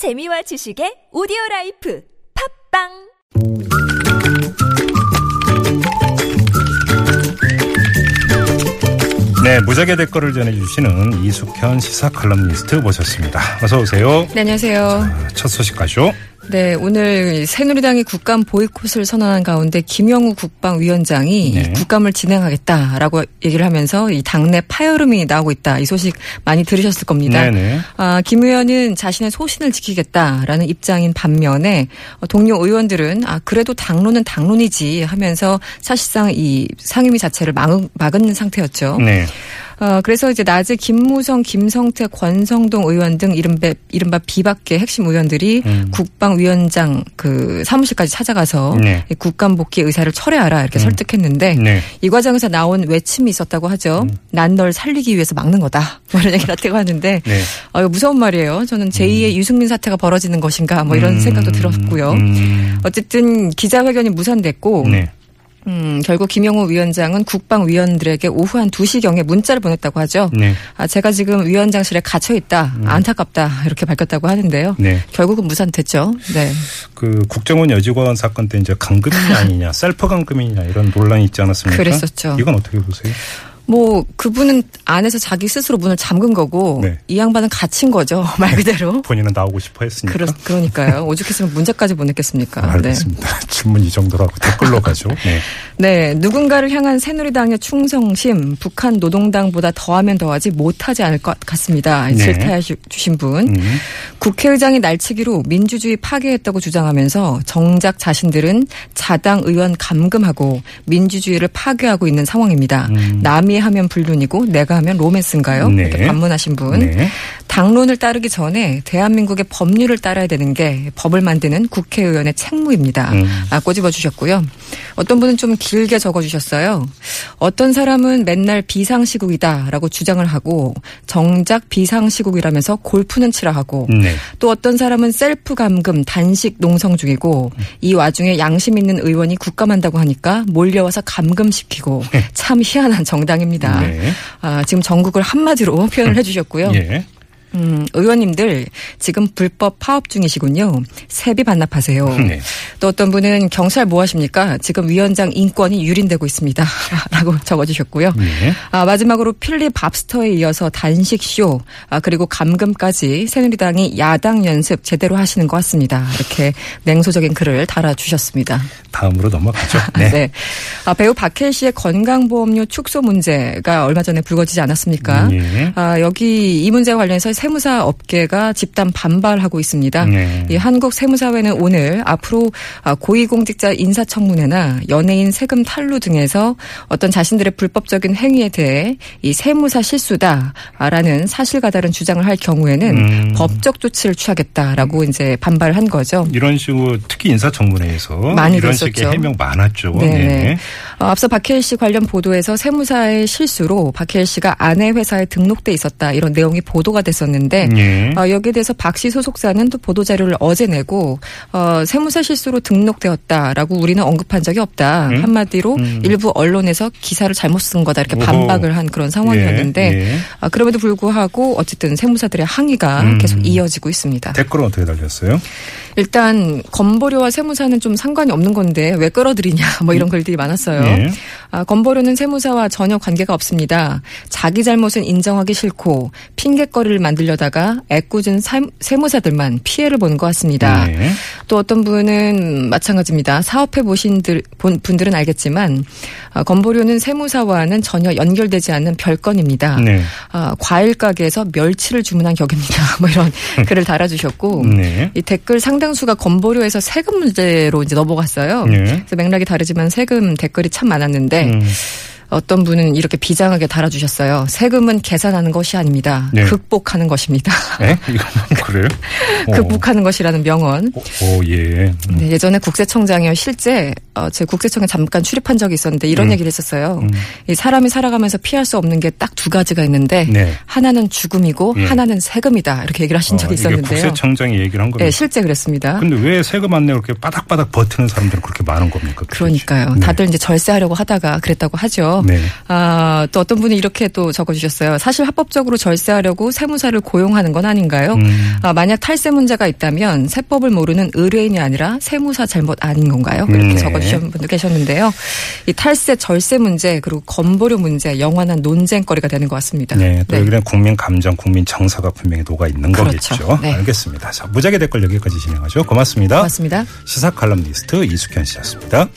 재미와 지식의 오디오 라이프 팟빵 네, 무적의 댓글을 전해주시는 이숙현 시사 칼럼니스트 모셨습니다. 어서 오세요. 네, 안녕하세요. 첫 소식 가죠. 네, 오늘 새누리당이 국감 보이콧을 선언한 가운데 김영우 국방위원장이 네. 국감을 진행하겠다라고 얘기를 하면서 이 당내 파열음이 나오고 있다. 이 소식 많이 들으셨을 겁니다. 네네. 아, 김 의원은 자신의 소신을 지키겠다라는 입장인 반면에 어, 동료 의원들은 아, 그래도 당론은 당론이지 하면서 사실상 이 상임위 자체를 막은, 막은 상태였죠. 네. 어, 그래서 이제 낮에 김무성, 김성태, 권성동 의원 등 이른바, 이른바 비박계 핵심 의원들이 음. 국방 위원장 그 사무실까지 찾아가서 네. 이 국감 복귀 의사를 철회하라 이렇게 설득했는데 네. 이 과정에서 나온 외침이 있었다고 하죠. 난널 살리기 위해서 막는 거다. 뭐 이런 얘기를 했다고 하는데 네. 어, 이거 무서운 말이에요. 저는 제2의 유승민 사태가 벌어지는 것인가 뭐 이런 음. 생각도 들었고요. 음. 어쨌든 기자회견이 무산됐고 네. 음, 결국 김영우 위원장은 국방위원들에게 오후 한 2시경에 문자를 보냈다고 하죠. 네. 아, 제가 지금 위원장실에 갇혀 있다. 안타깝다. 이렇게 밝혔다고 하는데요. 네. 결국은 무산됐죠. 네. 그 국정원 여직원 사건 때 이제 감금이냐 아니냐, 셀프 감금이냐 이런 논란이 있지 않았습니까? 그랬었죠. 이건 어떻게 보세요? 뭐 그분은 안에서 자기 스스로 문을 잠근 거고 네. 이 양반은 갇힌 거죠. 말 그대로. 본인은 나오고 싶어 했으니까. 그러, 그러니까요. 오죽했으면 문자까지 보냈겠습니까. 네. 알겠습니다. 질문 이 정도로 하고 댓글로 가죠. 네. 네, 누군가를 향한 새누리당의 충성심, 북한 노동당보다 더하면 더하지 못하지 않을 것 같습니다. 네. 질타해 주- 주신 분. 음. 국회의장이 날치기로 민주주의 파괴했다고 주장하면서 정작 자신들은 자당 의원 감금하고 민주주의를 파괴하고 있는 상황입니다. 음. 남이 하면 불륜이고 내가 하면 로맨스인가요? 네. 이렇게 반문하신 분. 네. 당론을 따르기 전에 대한민국의 법률을 따라야 되는 게 법을 만드는 국회의원의 책무입니다. 음. 아, 꼬집어 주셨고요. 어떤 분은 좀 길게 적어 주셨어요. 어떤 사람은 맨날 비상시국이다라고 주장을 하고 정작 비상시국이라면서 골프는 치라 하고 네. 또 어떤 사람은 셀프 감금 단식 농성 중이고 이 와중에 양심 있는 의원이 국감한다고 하니까 몰려와서 감금시키고 참 희한한 정당입니다. 네. 아, 지금 전국을 한마디로 표현을 해주셨고요. 예. 음, 의원님들 지금 불법 파업 중이시군요. 세비 반납하세요. 네. 또 어떤 분은 경찰 뭐 하십니까? 지금 위원장 인권이 유린되고 있습니다. 라고 적어주셨고요. 네. 아, 마지막으로 필립 밥스터에 이어서 단식쇼, 아, 그리고 감금까지 새누리당이 야당 연습 제대로 하시는 것 같습니다. 이렇게 냉소적인 글을 달아주셨습니다. 다음으로 넘어가죠. 네. 네. 아, 배우 박해일 씨의 건강보험료 축소 문제가 얼마 전에 불거지지 않았습니까? 예. 아, 여기 이 문제와 관련해서 세무사 업계가 집단 반발하고 있습니다. 네. 이 한국 세무사회는 오늘 앞으로 아, 고위공직자 인사청문회나 연예인 세금 탈루 등에서 어떤 자신들의 불법적인 행위에 대해 이 세무사 실수다라는 사실과 다른 주장을 할 경우에는 음. 법적 조치를 취하겠다라고 이제 반발한 거죠. 이런 식으로 특히 인사청문회에서 많이 이런 그랬었죠. 식의 해명 많았죠. 네. 어, 앞서 박해일 씨 관련 보도에서 세무사의 실수로 박해일 씨가 아내 회사에 등록돼 있었다 이런 내용이 보도가 됐었는데 예. 어, 여기에 대해서 박 씨 소속사는 또 보도 자료를 어제 내고 어, 세무사 실수로 등록되었다라고 우리는 언급한 적이 없다 음? 한마디로 음. 일부 언론에서 기사를 잘못 쓴 거다 이렇게. 반박을 한 그런 상황이었는데 예, 예. 아, 그럼에도 불구하고 어쨌든 세무사들의 항의가 음. 계속 이어지고 있습니다. 댓글은 어떻게 달렸어요? 일단 건보료와 세무사는 좀 상관이 없는 건데 왜 끌어들이냐 뭐 이런 글들이 많았어요. 예. 아, 건보료는 세무사와 전혀 관계가 없습니다. 자기 잘못은 인정하기 싫고 핑계거리를 만들려다가 애꿎은 살- 세무사들만 피해를 보는 것 같습니다. 네. 또 어떤 분은 마찬가지입니다. 사업해 보신 들- 분들은 알겠지만 아, 건보료는 세무사와는 전혀 연결되지 않는 별건입니다. 네. 아, 과일 가게에서 멸치를 주문한 격입니다. 뭐 이런 글을 달아주셨고 네. 이 댓글 상당수가 건보료에서 세금 문제로 이제 넘어갔어요. 네. 그래서 맥락이 다르지만 세금 댓글이 참 많았는데 음. 어떤 분은 이렇게 비장하게 달아주셨어요. 세금은 계산하는 것이 아닙니다. 네. 극복하는 것입니다. 예? 그래요? 어. 극복하는 것이라는 명언. 오, 오, 예. 음. 네, 예전에 국세청장이요. 실제 어, 제 국세청에 잠깐 출입한 적이 있었는데 이런 음. 얘기를 했었어요. 음. 이 사람이 살아가면서 피할 수 없는 게 딱 두 가지가 있는데 네. 하나는 죽음이고 예. 하나는 세금이다 이렇게 얘기를 하신 적이 어, 이게 있었는데요. 국세청장이 얘기를 한 겁니다. 네, 실제 그랬습니다. 근데 왜 세금 안 내고 그렇게 바닥바닥 버티는 사람들은 그렇게 많은 겁니까? 그러니까요. 네. 다들 이제 절세하려고 하다가 그랬다고 하죠. 네. 아, 또 어떤 분이 이렇게 또 적어주셨어요. 사실 합법적으로 절세하려고 세무사를 고용하는 건 아닌가요? 음. 아, 만약 탈세 문제가 있다면 세법을 모르는 의뢰인이 아니라 세무사 잘못 아닌 건가요? 이렇게 음, 네. 적어주신 분도 계셨는데요. 이 탈세, 절세 문제 그리고 건보료 문제 영원한 논쟁거리가 되는 것 같습니다. 네, 또 네. 여기는 국민 감정, 국민 정서가 분명히 녹아 있는 그렇죠. 거겠죠. 네. 알겠습니다. 자, 무작위 댓글 여기까지 진행하죠. 고맙습니다. 고맙습니다. 시사 칼럼니스트 이숙현 씨였습니다.